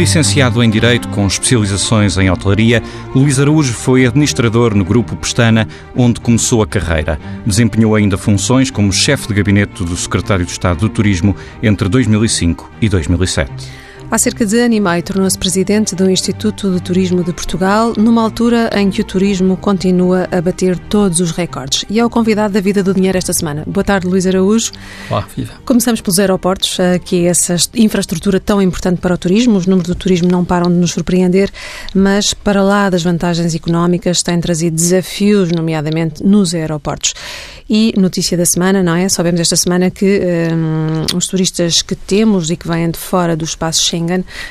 Licenciado em Direito com especializações em hotelaria, Luís Araújo foi administrador no Grupo Pestana, onde começou a carreira. Desempenhou ainda funções como chefe de gabinete do Secretário de Estado do Turismo entre 2005 e 2007. Há cerca de ano e meio tornou-se presidente do Instituto de Turismo de Portugal, numa altura em que o turismo continua a bater todos os recordes. E é o convidado da Vida do Dinheiro esta semana. Boa tarde, Luís Araújo. Olá, viva. Começamos pelos aeroportos, eh, que é essa infraestrutura tão importante para o turismo. Os números do turismo não param de nos surpreender, mas para lá das vantagens económicas têm trazido desafios, nomeadamente nos aeroportos. E notícia da semana, não é? Sabemos esta semana que um, os turistas que temos e que vêm de fora do espaço Schengen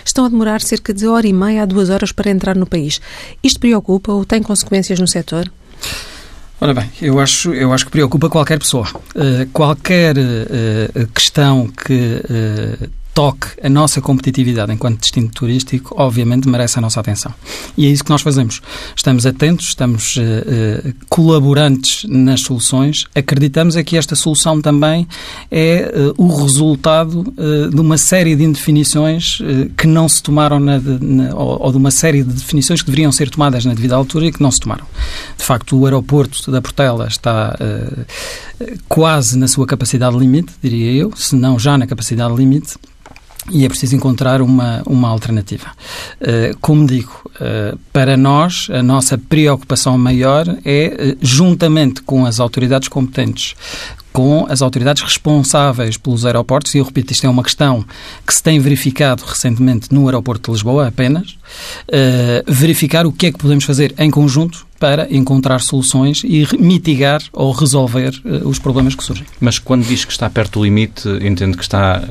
estão a demorar cerca de hora e meia a duas horas para entrar no país. Isto preocupa ou tem consequências no setor? Ora bem, eu acho, eu acho que preocupa qualquer pessoa. Uh, qualquer uh, questão que uh, toque a nossa competitividade enquanto destino turístico, obviamente merece a nossa atenção. E é isso que nós fazemos. Estamos atentos, estamos uh, uh, colaborantes nas soluções, acreditamos é que esta solução também é uh, o resultado de uma série de indefinições que não se tomaram na, na, ou, ou, de uma série de definições que deveriam ser tomadas na devida altura e que não se tomaram. De facto, o aeroporto da Portela está quase na sua capacidade limite, diria eu, se não já na capacidade limite, e é preciso encontrar uma, uma alternativa. Uh, como digo, uh, para nós, a nossa preocupação maior é, uh, juntamente com as autoridades competentes, com as autoridades responsáveis pelos aeroportos, e eu repito, isto é uma questão que se tem verificado recentemente no aeroporto de Lisboa apenas, verificar o que é que podemos fazer em conjunto para encontrar soluções e mitigar ou resolver os problemas que surgem. Mas quando diz que está perto do limite, entende que está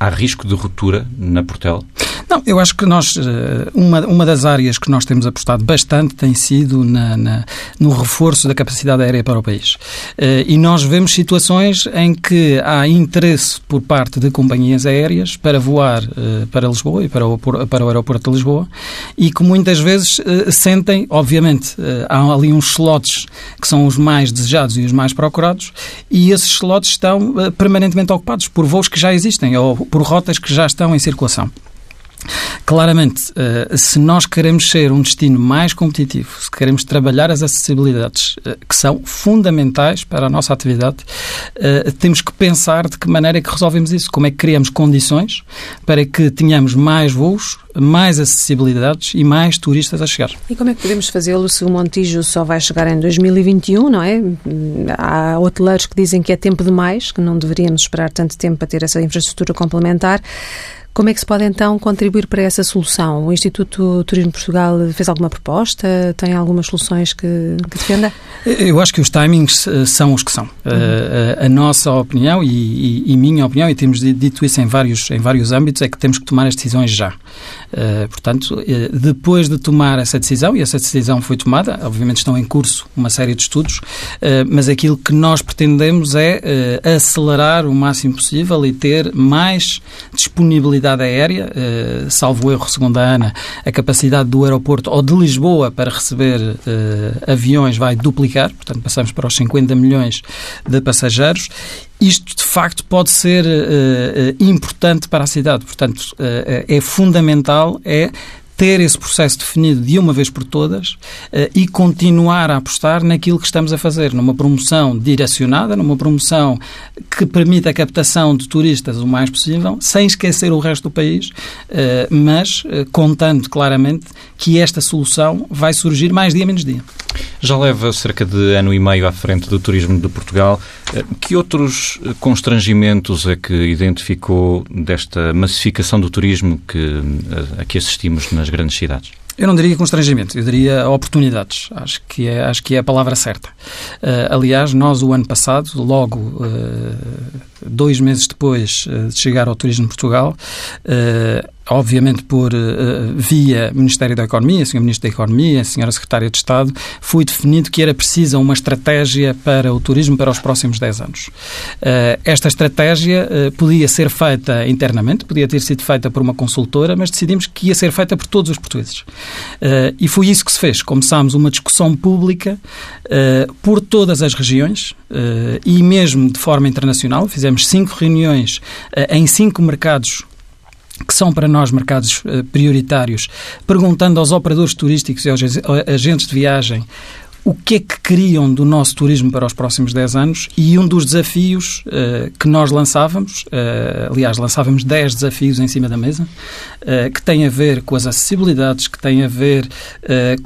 há risco de ruptura na Portela? Não, eu acho que nós, eh, uma, uma das áreas que nós temos apostado bastante tem sido na, na no reforço da capacidade aérea para o país. Eh, e nós vemos situações em que há interesse por parte de companhias aéreas para voar eh, para Lisboa e para o, para o aeroporto de Lisboa e que muitas vezes sentem, obviamente, há ali uns slots que são os mais desejados e os mais procurados e esses slots estão permanentemente ocupados por voos que já existem ou por rotas que já estão em circulação. Claramente, eh, se nós queremos ser um destino mais competitivo, se queremos trabalhar as acessibilidades eh, que são fundamentais para a nossa atividade, eh, temos que pensar de que maneira é que resolvemos isso, como é que criamos condições para que tenhamos mais voos, mais acessibilidades e mais turistas a chegar. E como é que podemos fazê-lo se o Montijo só vai chegar em 2021, não é? Há hoteleiros que dizem que é tempo demais, que não deveríamos esperar tanto tempo para ter essa infraestrutura complementar. Como é que se pode então contribuir para essa solução? O Instituto Turismo Portugal fez alguma proposta? Tem algumas soluções que, que defenda? Eu acho que os timings uh, são os que são. Uhum. Uh, a, a, nossa opinião e, e, e, minha opinião, e temos dito isso em vários, em vários âmbitos, é que temos que tomar as decisões já. Uh, portanto, depois de tomar essa decisão, e essa decisão foi tomada, obviamente estão em curso uma série de estudos, mas aquilo que nós pretendemos é acelerar o máximo possível e ter mais disponibilidade mobilidade aérea, eh, salvo erro, segundo a ANA, a capacidade do aeroporto ou de Lisboa para receber eh, aviões vai duplicar, portanto passamos para os 50 milhões de passageiros isto de facto pode ser uh, importante para a cidade. Portanto, é fundamental é ter esse processo definido de uma vez por todas uh, e continuar a apostar naquilo que estamos a fazer, numa promoção direcionada, numa promoção que permita a captação de turistas o mais possível, sem esquecer o resto do país, uh, mas uh, contando claramente que esta solução vai surgir mais dia menos dia. Já leva cerca de ano e meio à frente do turismo de Portugal. Que outros constrangimentos é que identificou desta massificação do turismo que, a que assistimos nas grandes cidades? Eu não diria constrangimento, eu diria oportunidades. Acho que é, acho que é a palavra certa. Uh, aliás, nós o ano passado, logo uh, dois meses depois uh, de chegar ao Turismo de Portugal, obviamente por uh, via Ministério da Economia, Sr. Ministro da Economia, Sra. Secretária de Estado, foi definido que era precisa uma estratégia para o turismo para os próximos 10 anos. Uh, esta estratégia uh, podia ser feita internamente, podia ter sido feita por uma consultora, mas decidimos que ia ser feita por todos os portugueses. e foi isso que se fez. Começámos uma discussão pública por todas as regiões e mesmo de forma internacional. Fizemos cinco reuniões em cinco mercados que são para nós mercados prioritários, perguntando aos operadores turísticos e aos agentes de viagem o que é que queriam do nosso turismo para os próximos 10 anos? E um dos desafios uh, que nós lançávamos, uh, aliás, lançávamos 10 desafios em cima da mesa, uh, que têm a ver com as acessibilidades, que têm a ver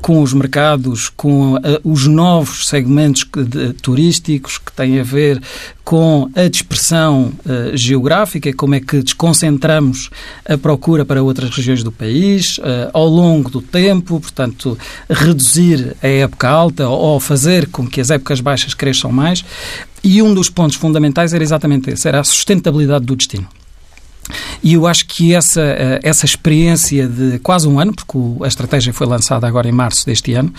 com os mercados, com os novos segmentos de, turísticos, que têm a ver com a dispersão uh, geográfica, como é que desconcentramos a procura para outras regiões do país uh, ao longo do tempo, portanto, reduzir a época alta ou fazer com que as épocas baixas cresçam mais. E um dos pontos fundamentais era exatamente esse, era a sustentabilidade do destino. E eu acho que essa, eh, essa experiência de quase um ano, porque a estratégia foi lançada agora em março deste ano,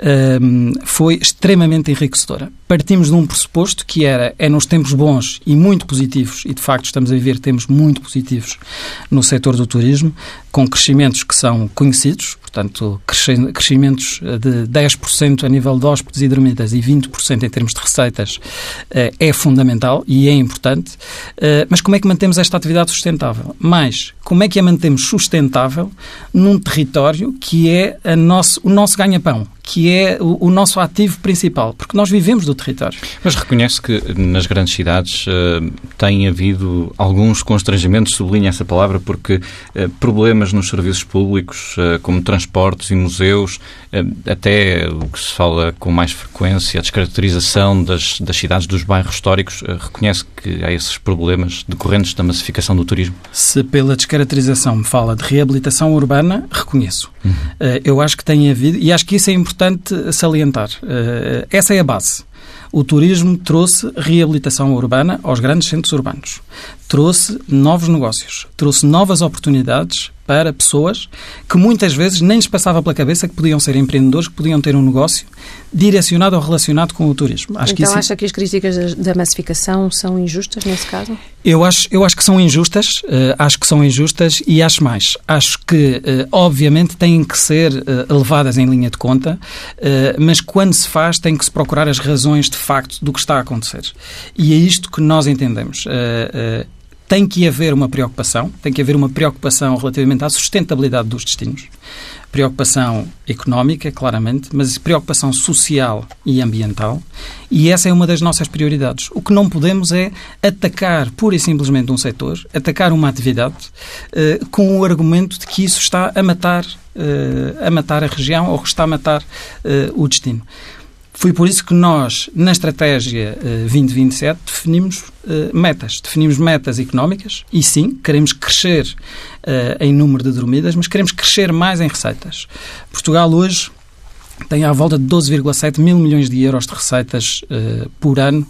ehm, foi extremamente enriquecedora. Partimos de um pressuposto que era, é nos tempos bons e muito positivos, e de facto estamos a viver tempos muito positivos no setor do turismo, com crescimentos que são conhecidos, portanto, crescimentos de 10% a nível de hóspedes e dormidas e 20% em termos de receitas eh, é fundamental e é importante. Eh, mas como é que mantemos esta atividade sustentável? Mais, como é que a mantemos sustentável num território que é nosso, o nosso ganha-pão? Que é o, o, nosso ativo principal, porque nós vivemos do território. Mas reconhece que nas grandes cidades uh, tem havido alguns constrangimentos, sublinha essa palavra, porque uh, problemas nos serviços públicos, uh, como transportes e museus, até o que se fala com mais frequência, a descaracterização das, das cidades, dos bairros históricos, reconhece que há esses problemas decorrentes da massificação do turismo? Se pela descaracterização me fala de reabilitação urbana, reconheço. Uhum. eu acho que tem havido, e acho que isso é importante salientar. Essa é a base. O turismo trouxe reabilitação urbana aos grandes centros urbanos, trouxe novos negócios, trouxe novas oportunidades para pessoas que muitas vezes nem lhes passava pela cabeça que podiam ser empreendedores, que podiam ter um negócio direcionado ou relacionado com o turismo. Acho então que isso... acha que as críticas da massificação são injustas nesse caso? Eu acho, eu acho que são injustas, uh, acho que são injustas e acho mais. Acho que, uh, obviamente, têm que ser uh, levadas em linha de conta, mas quando se faz tem que se procurar as razões de facto do que está a acontecer. E é isto que nós entendemos tem que haver uma preocupação, tem que haver uma preocupação relativamente à sustentabilidade dos destinos. Preocupação económica, claramente, mas preocupação social e ambiental. E essa é uma das nossas prioridades. O que não podemos é atacar pura e simplesmente um setor, atacar uma atividade, eh, com o argumento de que isso está a matar, eh, a matar a região ou está a matar eh, o destino. Foi por isso que nós, na estratégia 2027, eh, definimos eh, metas. Definimos metas económicas e, sim, queremos crescer uh, em número de dormidas, mas queremos crescer mais em receitas. Portugal hoje tem à volta de 12,7 mil milhões de euros de receitas uh, por ano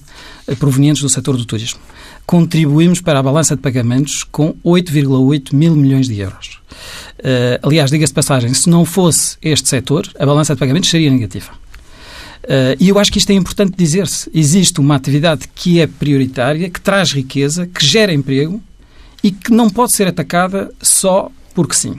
uh, provenientes do setor do turismo. Contribuímos para a balança de pagamentos com 8,8 mil milhões de euros. aliás, diga-se de passagem, se não fosse este setor, a balança de pagamentos seria negativa. Uh, e eu acho que isto é importante dizer-se. Existe uma atividade que é prioritária, que traz riqueza, que gera emprego e que não pode ser atacada só porque sim.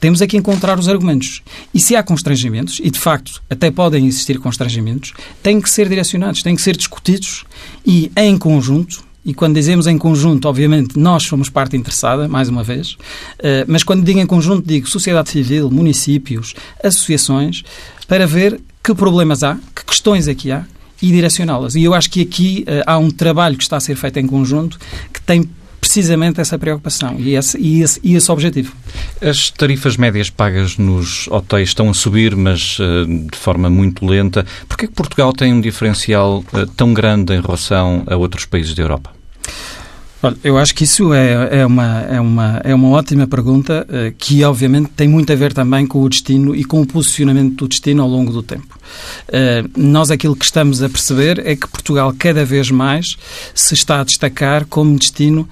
Temos aqui encontrar os argumentos. E se há constrangimentos, e de facto até podem existir constrangimentos, têm que ser direcionados, têm que ser discutidos e em conjunto. E quando dizemos em conjunto, obviamente, nós somos parte interessada, mais uma vez, eh, mas quando digo em conjunto, digo sociedade civil, municípios, associações, para ver que problemas há, que questões é que há e direcioná-las. E eu acho que aqui uh, há um trabalho que está a ser feito em conjunto que tem precisamente essa preocupação e esse, e, esse, e esse objetivo. As tarifas médias pagas nos hotéis estão a subir, mas uh, de forma muito lenta. Por que Portugal tem um diferencial uh, tão grande em relação a outros países da Europa? Olha, eu acho que isso é, é, uma, é, uma, é uma ótima pergunta uh, que, obviamente, tem muito a ver também com o destino e com o posicionamento do destino ao longo do tempo. Uh, nós aquilo que estamos a perceber é que Portugal cada vez mais se está a destacar como destino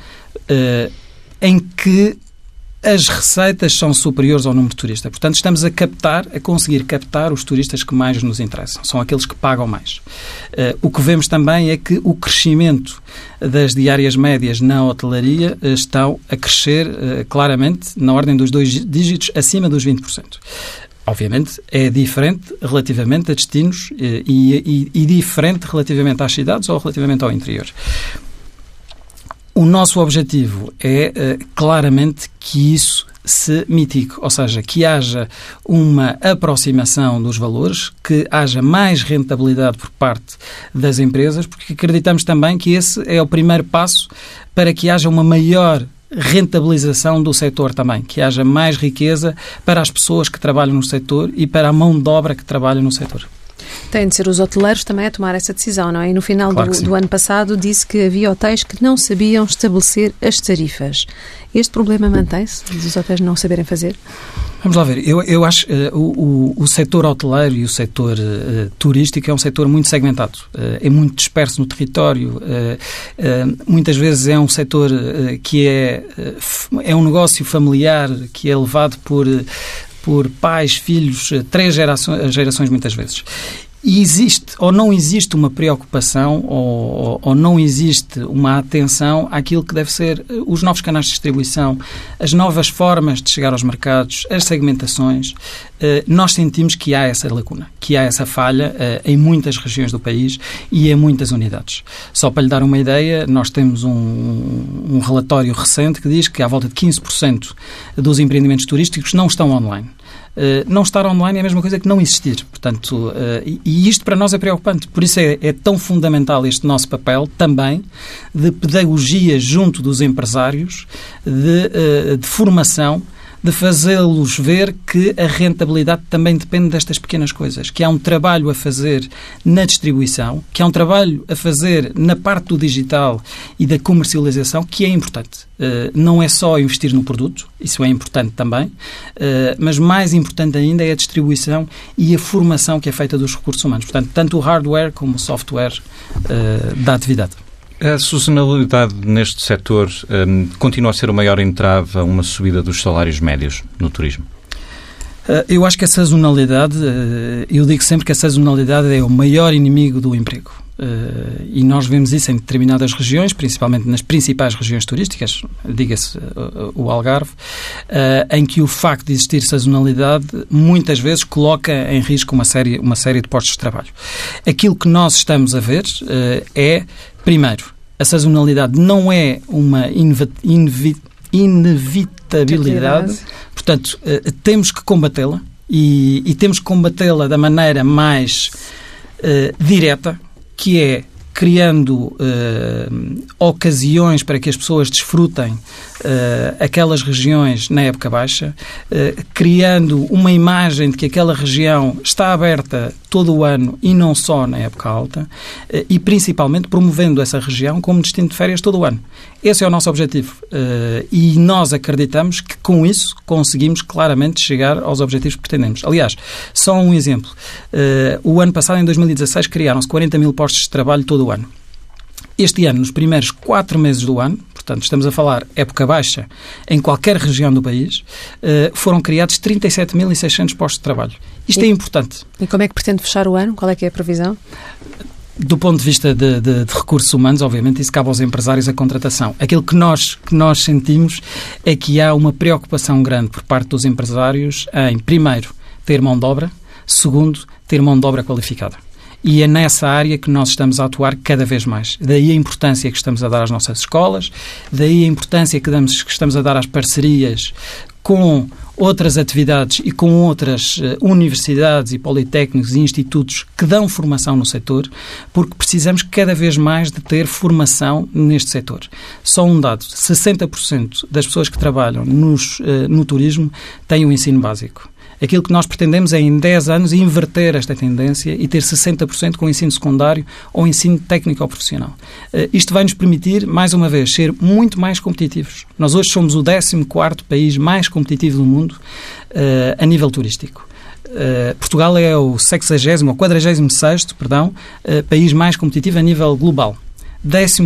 uh, em que as receitas são superiores ao número de turistas. Portanto, estamos a captar, a conseguir captar os turistas que mais nos interessam. São aqueles que pagam mais. Uh, o que vemos também é que o crescimento das diárias médias na hotelaria uh, estão a crescer uh, claramente na ordem dos dois dígitos, acima dos 20%. Obviamente é diferente relativamente a destinos e, e, e diferente relativamente às cidades ou relativamente ao interior. O nosso objetivo é claramente que isso se mitigue, ou seja, que haja uma aproximação dos valores, que haja mais rentabilidade por parte das empresas, porque acreditamos também que esse é o primeiro passo para que haja uma maior rentabilização do setor também, que haja mais riqueza para as pessoas que trabalham no setor e para a mão de obra que trabalha no setor. Têm de ser os hoteleiros também a tomar essa decisão, não é? E no final claro do, do, ano passado disse que havia hotéis que não sabiam estabelecer as tarifas. Este problema mantém-se, dos hotéis não saberem fazer? Vamos lá ver. Eu, eu acho que uh, o, o, setor hoteleiro e o setor uh, turístico é um setor muito segmentado. Uh, é muito disperso no território. muitas vezes é um setor que é, é um negócio familiar que é levado por por pais, filhos, três gerações, gerações muitas vezes. E existe ou não existe uma preocupação ou, ou, não existe uma atenção àquilo que deve ser eh, os novos canais de distribuição, as novas formas de chegar aos mercados, as segmentações. Eh, nós sentimos que há essa lacuna, que há essa falha eh, em muitas regiões do país e em muitas unidades. Só para lhe dar uma ideia, nós temos um, um relatório recente que diz que à volta de 15% dos empreendimentos turísticos não estão online. Uh, não estar online é a mesma coisa que não existir. Portanto, uh, e, isto para nós é preocupante. Por isso é, é, tão fundamental este nosso papel também de pedagogia junto dos empresários, de, uh, de formação de fazê-los ver que a rentabilidade também depende destas pequenas coisas, que há um trabalho a fazer na distribuição, que há um trabalho a fazer na parte do digital e da comercialização que é importante. Uh, não é só investir no produto, isso é importante também, uh, mas mais importante ainda é a distribuição e a formação que é feita dos recursos humanos. Portanto, tanto o hardware como o software uh, da atividade. A sazonalidade neste setor um, continua a ser o maior entrave a uma subida dos salários médios no turismo? Uh, eu acho que a sazonalidade, uh, eu digo sempre que a sazonalidade é o maior inimigo do emprego. Uh, e nós vemos isso em determinadas regiões, principalmente nas principais regiões turísticas, diga-se o Algarve, em que o facto de existir sazonalidade muitas vezes coloca em risco uma série, uma série de postos de trabalho. Aquilo que nós estamos a ver é Primeiro, a sazonalidade não é uma inevitabilidade, portanto, uh, temos que combatê-la e, e, temos que combatê-la da maneira mais uh, direta, que é criando uh, ocasiões para que as pessoas desfrutem aquelas regiões na época baixa, uh, criando uma imagem de que aquela região está aberta todo o ano e não só na época alta, e principalmente promovendo essa região como destino de férias todo o ano. Esse é o nosso objetivo e nós acreditamos que com isso conseguimos claramente chegar aos objetivos que pretendemos. Aliás, só um exemplo. o ano passado, em 2016, criaram-se 40 mil postos de trabalho todo o ano. Este ano, nos primeiros quatro meses do ano, portanto, estamos a falar época baixa, em qualquer região do país, eh, foram criados 37.600 postos de trabalho. Isto e, é importante. E como é que pretende fechar o ano? Qual é que é a previsão? Do ponto de vista de, de, de, recursos humanos, obviamente, isso cabe aos empresários a contratação. Aquilo que nós, que nós sentimos é que há uma preocupação grande por parte dos empresários em, primeiro, ter mão de obra, segundo, ter mão de obra qualificada. E é nessa área que nós estamos a atuar cada vez mais. Daí a importância que estamos a dar às nossas escolas, daí a importância que, damos, que estamos a dar às parcerias com outras atividades e com outras uh, universidades e politécnicos e institutos que dão formação no setor, porque precisamos cada vez mais de ter formação neste setor. Só um dado, 60% das pessoas que trabalham nos, uh, no turismo têm o um ensino básico. Aquilo que nós pretendemos é, em 10 anos, inverter esta tendência e ter 60% com ensino secundário ou ensino técnico ou profissional. Uh, isto vai nos permitir, mais uma vez, ser muito mais competitivos. Nós hoje somos o 14º país mais competitivo do mundo uh, a nível turístico. Uh, Portugal é o 60 ou 46 perdão, país mais competitivo a nível global. 14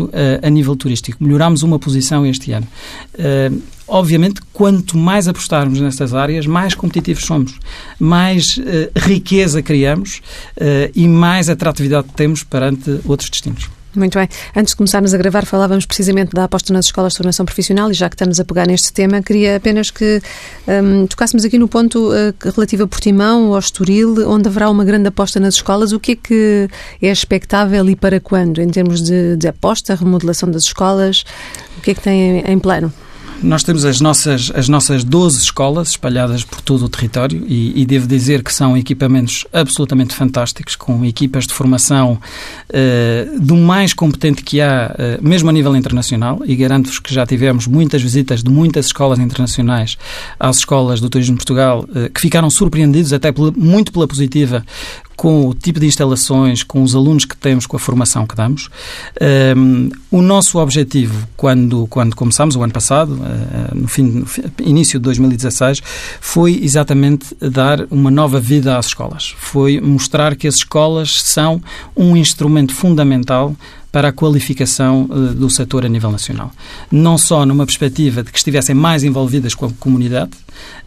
uh, a nível turístico. Melhorámos uma posição este ano. Uh, obviamente, quanto mais apostarmos nestas áreas, mais competitivos somos, mais uh, riqueza criamos uh, e mais atratividade temos perante outros destinos. Muito bem. Antes de começarmos a gravar, falávamos precisamente da aposta nas escolas de formação profissional e já que estamos a pegar neste tema, queria apenas que um, tocássemos aqui no ponto uh, relativo a Portimão, ao Estoril, onde haverá uma grande aposta nas escolas. O que é que é expectável e para quando, em termos de, de aposta, remodelação das escolas? O que é que tem em, em plano? Nós temos as nossas, as nossas 12 escolas espalhadas por todo o território e, e devo dizer que são equipamentos absolutamente fantásticos, com equipas de formação uh, do mais competente que há, uh, mesmo a nível internacional, e garanto-vos que já tivemos muitas visitas de muitas escolas internacionais às escolas do Turismo de Portugal, uh, que ficaram surpreendidos, até pela, muito pela positiva, com o tipo de instalações, com os alunos que temos, com a formação que damos. Um, o nosso objetivo, quando, quando começámos o ano passado, uh, no, fim, no início de 2016, foi exatamente dar uma nova vida às escolas. Foi mostrar que as escolas são um instrumento fundamental para a qualificação uh, do setor a nível nacional. Não só numa perspectiva de que estivessem mais envolvidas com a comunidade,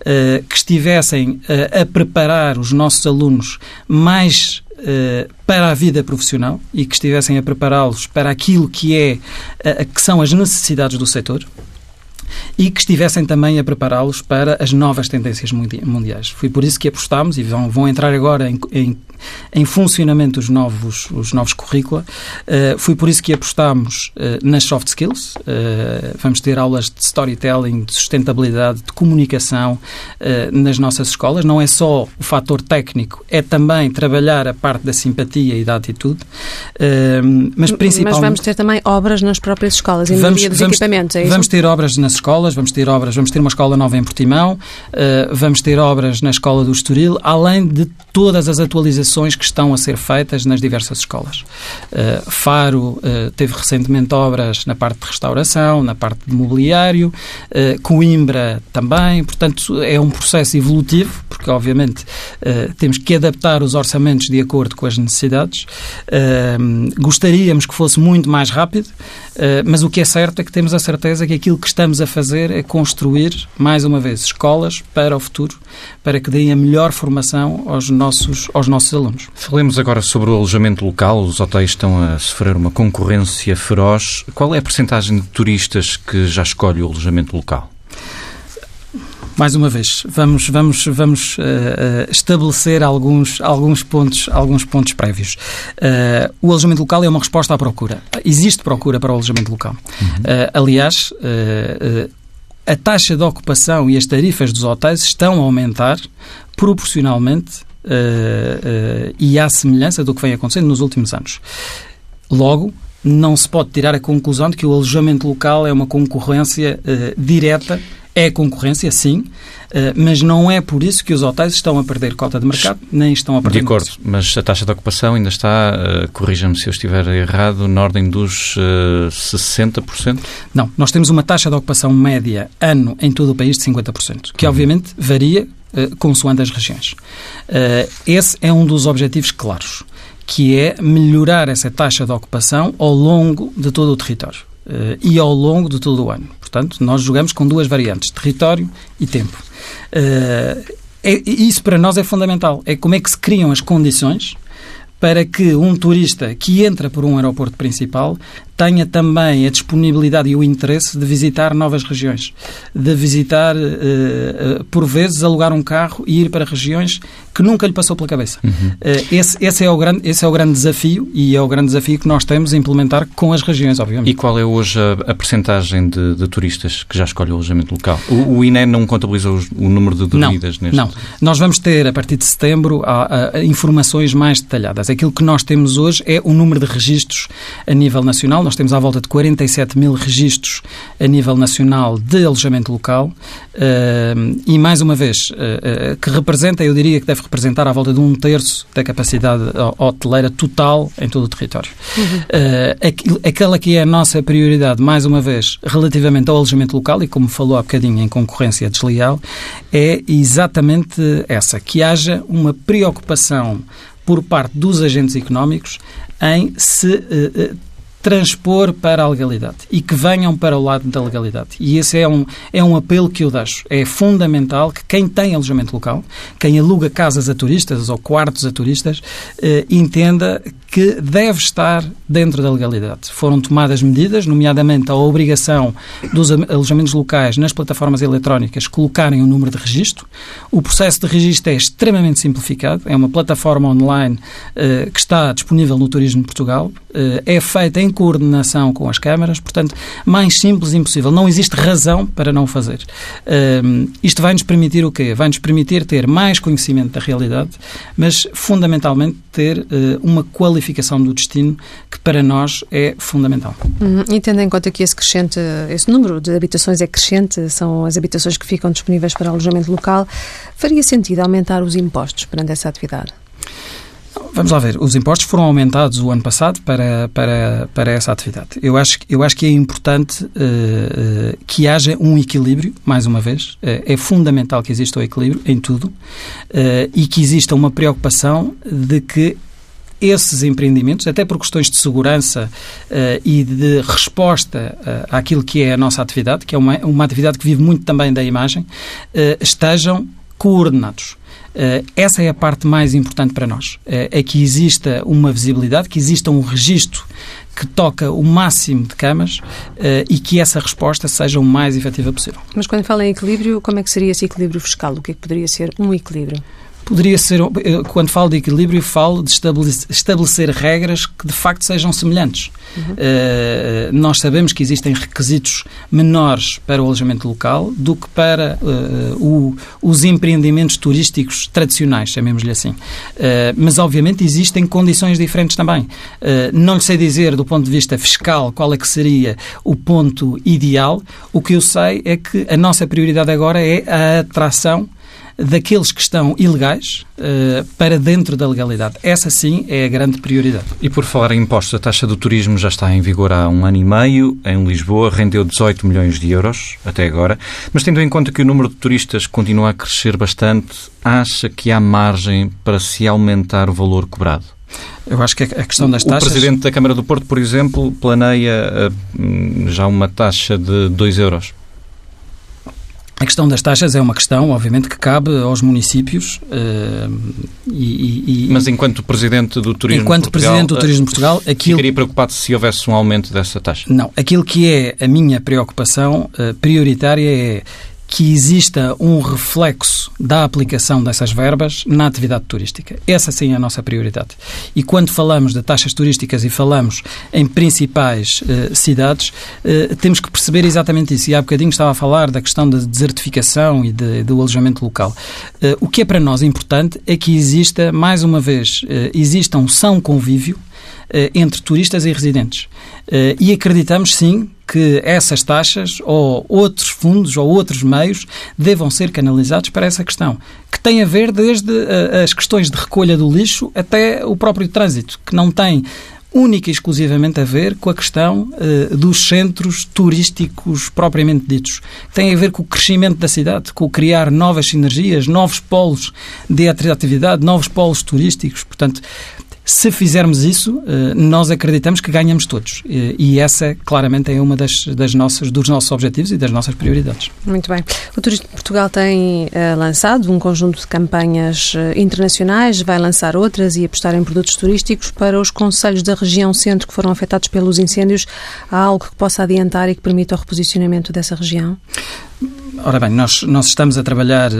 uh, que estivessem uh, a preparar os nossos alunos mais para a vida profissional e que estivessem a prepará-los para aquilo que é que são as necessidades do setor e que estivessem também a prepará-los para as novas tendências mundiais. Foi por isso que apostámos e vão, vão entrar agora em, em em funcionamento os novos, os novos currícula. Uh, foi por isso que apostámos uh, nas soft skills. Uh, vamos ter aulas de storytelling, de sustentabilidade, de comunicação nas nossas escolas. Não é só o fator técnico, é também trabalhar a parte da simpatia e da atitude. mas principalmente... Mas vamos ter também obras nas próprias escolas e vamos, dos vamos, equipamentos, é? Vamos ter obras nas escolas, vamos ter obras, vamos ter uma escola nova em Portimão, vamos ter obras na escola do Estoril, além de todas as atualizações que estão a ser feitas nas diversas escolas. Uh, Faro uh, teve recentemente obras na parte de restauração, na parte de mobiliário, uh, Coimbra também, portanto é um processo evolutivo, porque obviamente temos que adaptar os orçamentos de acordo com as necessidades. gostaríamos que fosse muito mais rápido, mas o que é certo é que temos a certeza que aquilo que estamos a fazer é construir, mais uma vez, escolas para o futuro, para que deem a melhor formação aos nossos, aos nossos alunos. Falemos agora sobre o alojamento local. Os hotéis estão a sofrer uma concorrência feroz. Qual é a percentagem de turistas que já escolhe o alojamento local? mais uma vez, vamos, vamos, vamos uh, estabelecer alguns, alguns, pontos, alguns pontos prévios. Uh, o alojamento local é uma resposta à procura. Existe procura para o alojamento local. Uhum. Uh, aliás, a taxa de ocupação e as tarifas dos hotéis estão a aumentar proporcionalmente uh, uh, e à semelhança do que vem acontecendo nos últimos anos. Logo, não se pode tirar a conclusão de que o alojamento local é uma concorrência uh, direta. É concorrência, sim, mas não é por isso que os hotéis estão a perder cota de mercado, nem estão a perder. De acordo, mas a taxa de ocupação ainda está, corrija-me se eu estiver errado, na ordem dos 60%? Não, nós temos uma taxa de ocupação média ano em todo o país de 50%, que uhum. obviamente varia uh, consoante as regiões. Uh, esse é um dos objetivos claros, que é melhorar essa taxa de ocupação ao longo de todo o território uh, e ao longo de todo o ano. Portanto, nós jogamos com duas variantes, território e tempo. É, isso para nós é fundamental. É como é que se criam as condições para que um turista que entra por um aeroporto principal tenha também a disponibilidade e o interesse de visitar novas regiões, de visitar, uh, uh, por vezes, alugar um carro e ir para regiões que nunca lhe passou pela cabeça. Uhum. Uh, esse, esse, é o grande, esse é o grande desafio e é o grande desafio que nós temos a implementar com as regiões, obviamente. E qual é hoje a, a percentagem de, de, turistas que já escolhe o alojamento local? O, o INE não contabiliza os, o número de dormidas não, neste? Não, nós vamos ter, a partir de setembro, a, a, informações mais detalhadas. Aquilo que nós temos hoje é o número de registros a nível nacional nós temos à volta de 47 mil registros a nível nacional de alojamento local uh, e, mais uma vez, uh, uh, que representa, eu diria que deve representar à volta de um terço da capacidade hoteleira total em todo o território. Uhum. aquela que é a nossa prioridade, mais uma vez, relativamente ao alojamento local, e como falou há bocadinho em concorrência desleal, é exatamente essa, que haja uma preocupação por parte dos agentes económicos em se transpor para a legalidade e que venham para o lado da legalidade. E esse é um, é um apelo que eu deixo. É fundamental que quem tem alojamento local, quem aluga casas a turistas ou quartos a turistas, eh, entenda que deve estar dentro da legalidade. Foram tomadas medidas, nomeadamente a obrigação dos alojamentos locais nas plataformas eletrónicas colocarem um número de registro. O processo de registro é extremamente simplificado, é uma plataforma online uh, que está disponível no Turismo de Portugal, uh, é feita em coordenação com as câmaras, portanto, mais simples impossível. Não existe razão para não fazer. Uh, isto vai nos permitir o quê? Vai nos permitir ter mais conhecimento da realidade, mas fundamentalmente ter uma qualificação do destino que para nós é fundamental. Uhum. E tendo em conta que esse crescente, esse número de habitações é crescente, são as habitações que ficam disponíveis para alojamento local, faria sentido aumentar os impostos perante essa atividade? Vamos lá ver, os impostos foram aumentados o ano passado para, para, para essa atividade. Eu acho, eu acho que é importante uh, uh, que haja um equilíbrio, mais uma vez. Uh, é fundamental que exista o equilíbrio em tudo e que exista uma preocupação de que esses empreendimentos, até por questões de segurança uh, e de resposta uh, àquilo que é a nossa atividade, que é uma, uma atividade que vive muito também da imagem, uh, estejam coordenados. essa é a parte mais importante para nós. é que exista uma visibilidade, que exista um registro que toca o máximo de camas e que essa resposta seja o mais efetiva possível. Mas quando fala em equilíbrio, como é que seria esse equilíbrio fiscal? O que é que poderia ser um equilíbrio? Poderia ser, quando falo de equilíbrio, falo de estabelecer, estabelecer regras que de facto sejam semelhantes. Uhum. Uh, nós sabemos que existem requisitos menores para o alojamento local do que para uh, o, os empreendimentos turísticos tradicionais, chamemos-lhe assim. Uh, mas, obviamente, existem condições diferentes também. não lhe sei dizer, do ponto de vista fiscal, qual é que seria o ponto ideal. O que eu sei é que a nossa prioridade agora é a atração daqueles que estão ilegais uh, para dentro da legalidade. Essa sim é a grande prioridade. E por falar em impostos, a taxa do turismo já está em vigor há um ano e meio. Em Lisboa rendeu 18 milhões de euros até agora. Mas tendo em conta que o número de turistas continua a crescer bastante, acha que há margem para se aumentar o valor cobrado? Eu acho que a questão das taxas... O Presidente da Câmara do Porto, por exemplo, planeia uh, já uma taxa de 2 euros. A questão das taxas é uma questão, obviamente, que cabe aos municípios uh, e, e, Mas enquanto Presidente do Turismo enquanto Portugal, Presidente do Turismo de Portugal, aquilo... Ficaria preocupado se houvesse um aumento dessa taxa? Não. Aquilo que é a minha preocupação uh, prioritária é que exista um reflexo da aplicação dessas verbas na atividade turística. Essa sim é a nossa prioridade. E quando falamos de taxas turísticas e falamos em principais eh, cidades, eh, temos que perceber exatamente isso. E há bocadinho estava a falar da questão da desertificação e de, do alojamento local. Eh, o que é para nós importante é que exista, mais uma vez, exista um são convívio entre turistas e residentes. E acreditamos, sim, que essas taxas ou outros fundos ou outros meios devam ser canalizados para essa questão, que tem a ver desde uh, as questões de recolha do lixo até o próprio trânsito, que não tem única e exclusivamente a ver com a questão uh, dos centros turísticos propriamente ditos. Tem a ver com o crescimento da cidade, com o criar novas sinergias, novos polos de atratividade, novos polos turísticos. Portanto, se fizermos isso, eh, nós acreditamos que ganhamos todos. E essa, claramente, é uma das, das nossas, dos nossos objetivos e das nossas prioridades. Muito bem. O Turismo de Portugal tem uh, lançado um conjunto de campanhas internacionais, vai lançar outras e apostar em produtos turísticos para os conselhos da região centro que foram afetados pelos incêndios. Há algo que possa adiantar e que permita o reposicionamento dessa região? Ora bem, nós, nós estamos a trabalhar uh,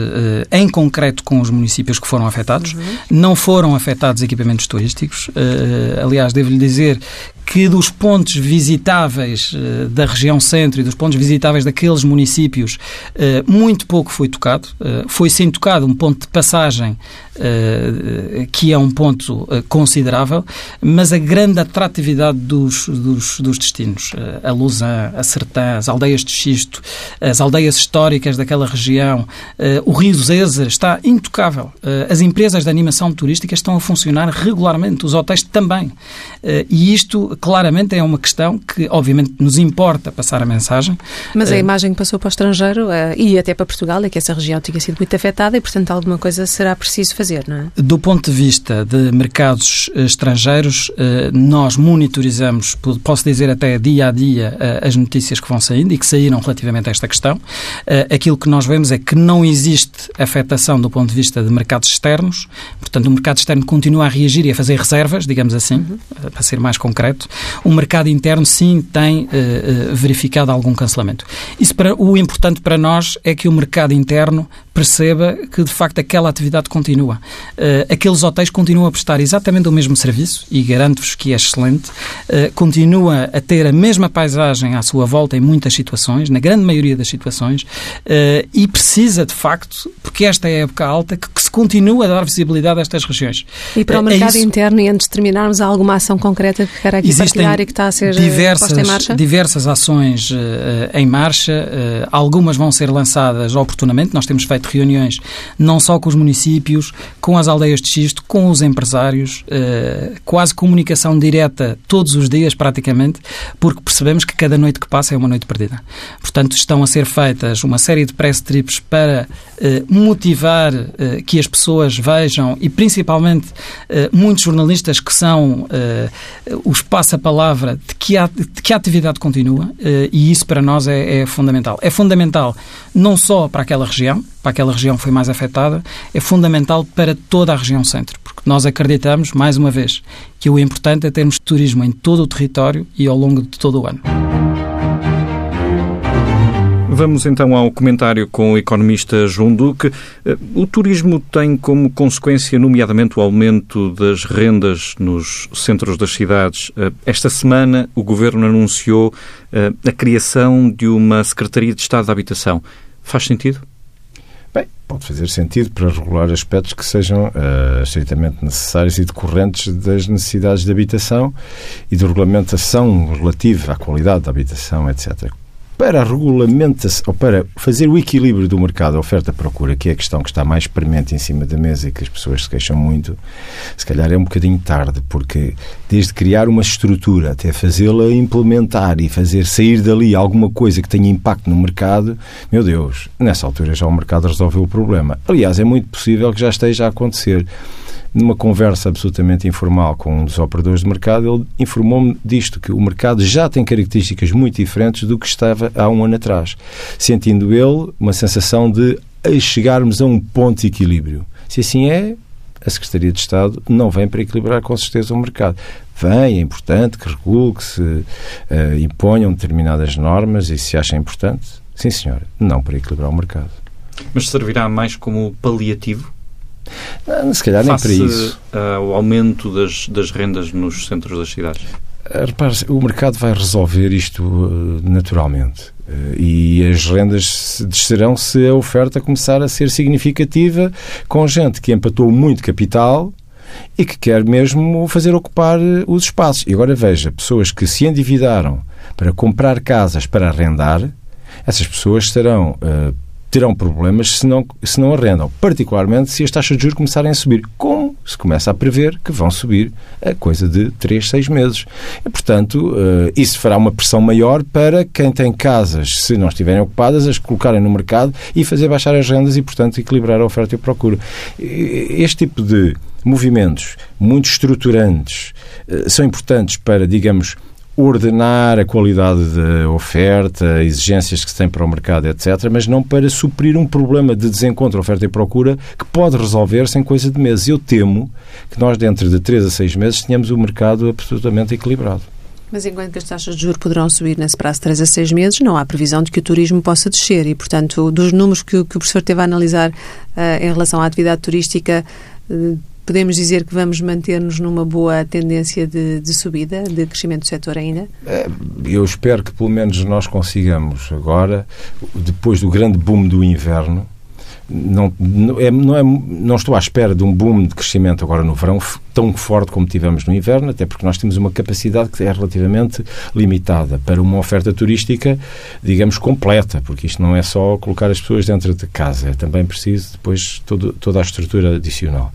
em concreto com os municípios que foram afetados. Uhum. Não foram afetados equipamentos turísticos. Uh, aliás, devo-lhe dizer que dos pontos visitáveis uh, da região centro e dos pontos visitáveis daqueles municípios, muito pouco foi tocado. Foi sim tocado um ponto de passagem que é um ponto considerável, mas a grande atratividade dos, dos, dos destinos, a Lausanne, a Sertã, as aldeias de Xisto, as aldeias históricas daquela região, o Rio Zezer está intocável. as empresas de animação turística estão a funcionar regularmente, os hotéis também. e isto claramente é uma questão que, obviamente, nos importa passar a mensagem. Mas a imagem que passou para o estrangeiro e até para Portugal é que essa região tinha sido muito afetada e, portanto, alguma coisa será preciso fazer, não é? Do ponto de vista de mercados estrangeiros, nós monitorizamos, posso dizer até dia a dia, as notícias que vão saindo e que saíram relativamente a esta questão. Aquilo que nós vemos é que não existe afetação do ponto de vista de mercados externos, portanto, o mercado externo continua a reagir e a fazer reservas, digamos assim, uhum. para ser mais concreto. O mercado interno, sim, tem uh, verificado algum cancelamento. Isso para, o importante para nós é que o mercado interno perceba que, de facto, aquela atividade continua. Uh, aqueles hotéis continuam a prestar exatamente o mesmo serviço, e garanto-vos que é excelente, uh, continua a ter a mesma paisagem à sua volta em muitas situações, na grande maioria das situações, uh, e precisa, de facto, porque esta é a época alta, que, que, se continua a dar visibilidade a estas regiões. E para o mercado é interno, e antes de terminarmos, há alguma ação concreta que quer aqui Existem partilhar e que está a ser diversas, posta em marcha? Diversas ações em marcha, algumas vão ser lançadas oportunamente, nós temos feito feito reuniões não só com os municípios, com as aldeias de xisto, com os empresários, eh, quase comunicação direta todos os dias praticamente, porque percebemos que cada noite que passa é uma noite perdida. Portanto, estão a ser feitas uma série de press trips para eh, motivar eh, que as pessoas vejam e principalmente muitos jornalistas que são os passa-palavra de, que a, de que a atividade continua e isso para nós é, é fundamental. É fundamental não só para aquela região, para aquela região que foi mais afetada, é fundamental para toda a região centro, porque nós acreditamos, mais uma vez, que o importante é termos turismo em todo o território e ao longo de todo o ano. Vamos então ao comentário com o economista João Duque. Eh, o turismo tem como consequência, nomeadamente, o aumento das rendas nos centros das cidades. Eh, esta semana, o Governo anunciou eh, a criação de uma Secretaria de Estado da Habitação. Faz sentido? Bem, pode fazer sentido para regular aspectos que sejam uh, estritamente necessários e decorrentes das necessidades de habitação e de regulamentação relativa à qualidade da habitação, etc para a regulamentação, ou para fazer o equilíbrio do mercado oferta-procura, que é a questão que está mais premente em cima da mesa e que as pessoas se queixam muito, se calhar é um bocadinho tarde, porque desde criar uma estrutura até fazê-la implementar e fazer sair dali alguma coisa que tenha impacto no mercado, meu Deus, nessa altura já o mercado resolveu o problema. Aliás, é muito possível que já esteja a acontecer numa conversa absolutamente informal com um dos operadores de mercado, ele informou-me disto, que o mercado já tem características muito diferentes do que estava há um ano atrás, sentindo ele uma sensação de chegarmos a um ponto de equilíbrio. Se assim é, a Secretaria de Estado não vem para equilibrar com certeza o mercado. Vem, é importante que regule, que se uh, imponham determinadas normas e se acha importante. Sim, senhora, não para equilibrar o mercado. Mas servirá mais como paliativo? Não, se calhar nem para isso. ao aumento das, das rendas nos centros das cidades? Eh, repare, o mercado vai resolver isto naturalmente. E as rendas descerão se a oferta começar a ser significativa com gente que empatou muito capital e que quer mesmo fazer ocupar os espaços. E agora veja, pessoas que se endividaram para comprar casas para arrendar, essas pessoas estarão uh, terão problemas se não, se não arrendam, particularmente se as taxas de juros começarem a subir, como se começa a prever que vão subir a coisa de 3, 6 meses. E, portanto, uh, isso fará uma pressão maior para quem tem casas, se não estiverem ocupadas, as colocarem no mercado e fazer baixar as rendas e, portanto, equilibrar a oferta e a procura. Este tipo de movimentos muito estruturantes uh, são importantes para, digamos, ordenar a qualidade da oferta, exigências que se tem para o mercado, etc., mas não para suprir um problema de desencontro oferta e procura que pode resolver-se em coisa de meses. Eu temo que nós, dentro de 3 a 6 meses, tenhamos o mercado absolutamente equilibrado. Mas enquanto as taxas de juros poderão subir nesse prazo de 3 a 6 meses, não há previsão de que o turismo possa descer e, portanto, dos números que, que o professor teve a analisar uh, em relação à atividade turística, uh, podemos dizer que vamos manter-nos numa boa tendência de, de, subida, de crescimento do setor ainda? É, eu espero que pelo menos nós consigamos agora, depois do grande boom do inverno, não, não, é, não, é, não estou à espera de um boom de crescimento agora no verão tão forte como tivemos no inverno, até porque nós temos uma capacidade que é relativamente limitada para uma oferta turística, digamos, completa, porque isto não é só colocar as pessoas dentro de casa, é também preciso depois todo, toda a estrutura adicional.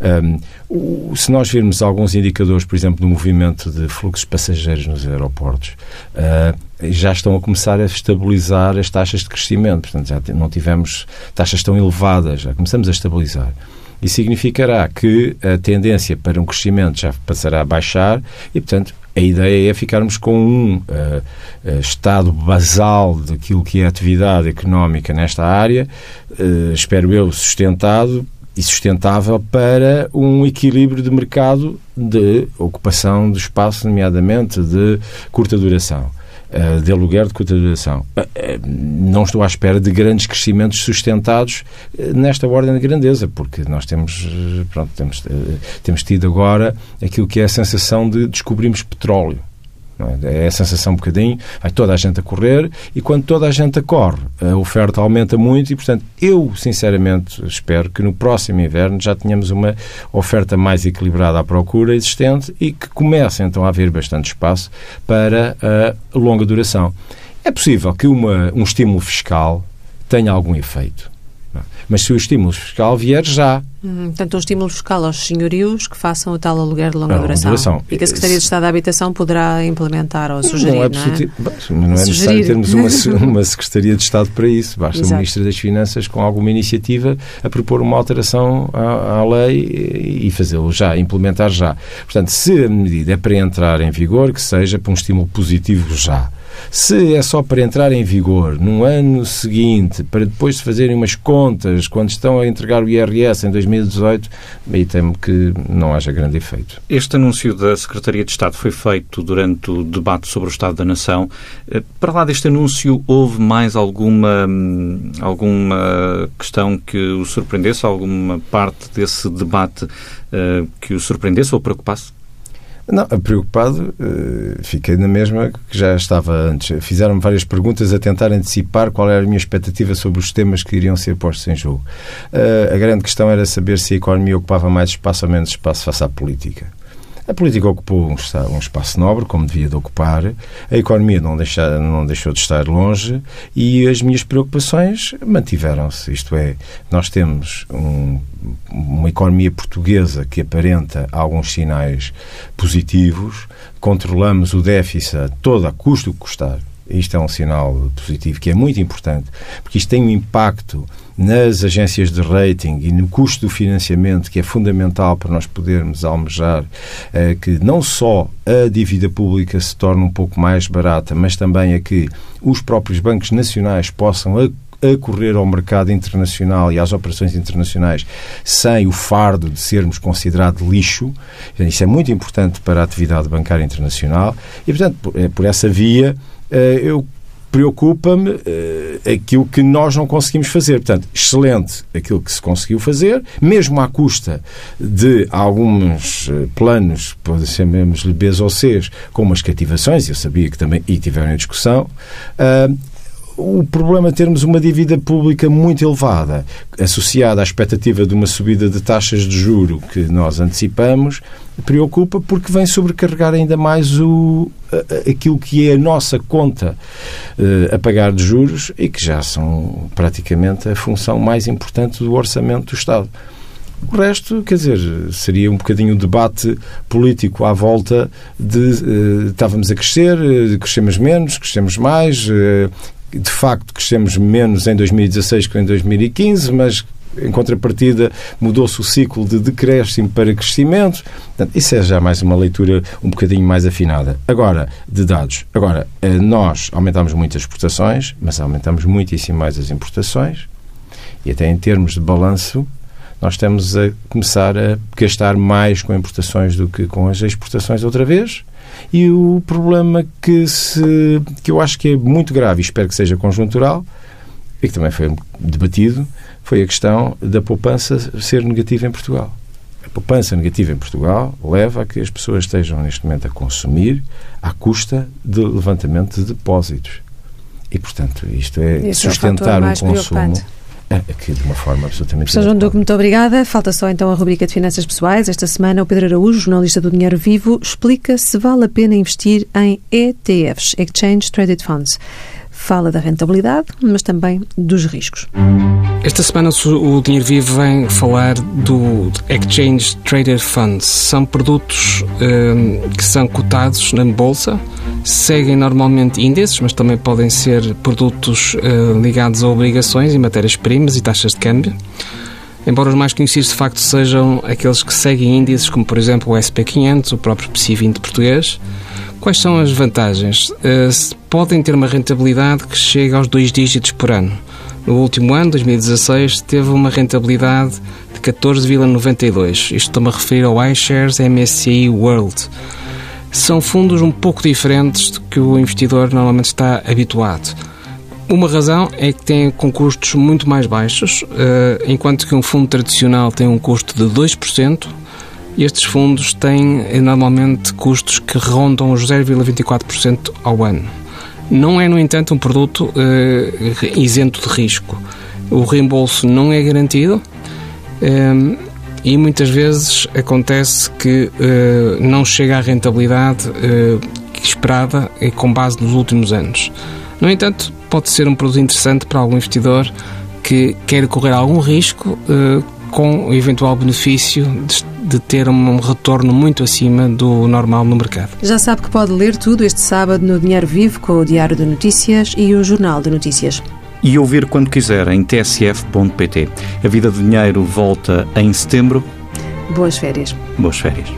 Um, se nós virmos alguns indicadores, por exemplo, do movimento de fluxos passageiros nos aeroportos, uh, já estão a começar a estabilizar as taxas de crescimento. Portanto, já não tivemos taxas tão elevadas, já começamos a estabilizar. E significará que a tendência para um crescimento já passará a baixar e, portanto, a ideia é ficarmos com um uh, estado basal daquilo que é a atividade económica nesta área, uh, espero eu, sustentado e sustentável para um equilíbrio de mercado de ocupação do espaço, nomeadamente de curta duração. Eh, de aluguer de curta duração. Eh, eh, não estou à espera de grandes crescimentos sustentados nesta ordem de grandeza, porque nós temos, pronto, temos, temos tido agora aquilo que é a sensação de descobrimos petróleo. É? é? a sensação um bocadinho, vai toda a gente a correr e quando toda a gente a corre, a oferta aumenta muito e, portanto, eu sinceramente espero que no próximo inverno já tenhamos uma oferta mais equilibrada à procura existente e que comece então a haver bastante espaço para a longa duração. É possível que uma, um estímulo fiscal tenha algum efeito. Mas se o estímulo fiscal vier já. Hum, portanto, um estímulo fiscal aos senhorios que façam o tal aluguer de longa duração. duração. E que a Secretaria de Estado da Habitação poderá implementar ou sugerir, não é? Não é, não é necessário termos uma, uma Secretaria de Estado para isso. Basta Exato. o Ministro das Finanças, com alguma iniciativa, a propor uma alteração à, à lei e fazê-lo já, implementar já. Portanto, se a medida é para entrar em vigor, que seja para um estímulo positivo já. Se é só para entrar em vigor num ano seguinte, para depois se fazerem umas contas quando estão a entregar o IRS em 2018, aí temo que não haja grande efeito. Este anúncio da Secretaria de Estado foi feito durante o debate sobre o Estado da Nação. Eh, para lá deste anúncio, houve mais alguma, hum, alguma questão que o surpreendesse, alguma parte desse debate uh, que o surpreendesse ou preocupasse? Não, preocupado, uh, fiquei na mesma que já estava antes. Fizeram-me várias perguntas a tentar antecipar qual era a minha expectativa sobre os temas que iriam ser postos em jogo. Uh, a grande questão era saber se a economia ocupava mais espaço ou menos espaço face à política. A política ocupou um, espaço nobre, como devia de ocupar, a economia não, não deixou de estar longe e as minhas preocupações mantiveram-se. Isto é, nós temos um, uma economia portuguesa que aparenta alguns sinais positivos, controlamos o déficit a todo a custo que custar. Isto é um sinal positivo que é muito importante, porque isto tem um impacto nas agências de rating e no custo do financiamento, que é fundamental para nós podermos almejar eh, que não só a dívida pública se torne um pouco mais barata, mas também a que os próprios bancos nacionais possam acorrer ao mercado internacional e às operações internacionais sem o fardo de sermos considerados lixo. Isso é muito importante para a atividade bancária internacional e, portanto, por, é por essa via eu preocupa-me uh, aquilo que nós não conseguimos fazer. Portanto, excelente aquilo que se conseguiu fazer, mesmo à custa de alguns uh, planos, podem ser mesmo Bs ou Cs, com umas cativações, eu sabia que também, e tiveram em discussão, o problema é termos uma dívida pública muito elevada, associada à expectativa de uma subida de taxas de juro que nós antecipamos, preocupa porque vem sobrecarregar ainda mais o, aquilo que é a nossa conta uh, a pagar de juros e que já são praticamente a função mais importante do orçamento do Estado. O resto, quer dizer, seria um bocadinho o debate político à volta de uh, estávamos a crescer, uh, crescemos menos, crescemos mais, de facto crescemos menos em 2016 que em 2015, mas em contrapartida mudou-se o ciclo de decréscimo para crescimento. Portanto, isso é já mais uma leitura um bocadinho mais afinada. Agora, de dados. Agora, eh, nós aumentamos muito as exportações, mas aumentamos muitíssimo mais as importações. E até em termos de balanço, nós estamos a começar a gastar mais com importações do que com as exportações outra vez. E o problema que, se, que eu acho que é muito grave, e espero que seja conjuntural, e que também foi debatido, foi a questão da poupança ser negativa em Portugal. A poupança negativa em Portugal leva a que as pessoas estejam neste momento a consumir à custa de levantamento de depósitos. E, portanto, isto é Esse sustentar é um consumo. Preocupante aqui de uma forma absolutamente Professor João Duque, muito obrigada. Falta só então a rubrica de finanças pessoais. Esta semana o Pedro Araújo, jornalista do Dinheiro Vivo, explica se vale a pena investir em ETFs, Exchange Traded Funds fala da rentabilidade, mas também dos riscos. Esta semana o Dinheiro Vivo vem falar do Exchange Traded Funds. São produtos um, que são cotados na bolsa, seguem normalmente índices, mas também podem ser produtos uh, ligados a obrigações e matérias-primas e taxas de câmbio. Embora os mais conhecidos de facto sejam aqueles que seguem índices, como por exemplo o SP500, o próprio PSI20 português, Quais são as vantagens? Uh, podem ter uma rentabilidade que chega aos dois dígitos por ano. No último ano, 2016, teve uma rentabilidade de 14,92. Isto estou-me a referir ao iShares MSCI World. São fundos um pouco diferentes do que o investidor normalmente está habituado. Uma razão é que têm com custos muito mais baixos, eh, enquanto que um fundo tradicional tem um custo de 2%, estes fundos têm eh, normalmente custos que rondam os 0,24% ao ano. Não é, no entanto, um produto uh, isento de risco. O reembolso não é garantido ehm, e muitas vezes acontece que uh, não chega à rentabilidade esperada com base nos últimos anos. No entanto, pode ser um produto interessante para algum investidor que quer correr algum risco com o eventual benefício de de ter um retorno muito acima do normal no mercado. Já sabe que pode ler tudo este sábado no Dinheiro Vivo com o Diário de Notícias e o Jornal de Notícias. E ouvir quando quiser em tsf.pt. A vida do dinheiro volta em setembro. Boas férias. Boas férias.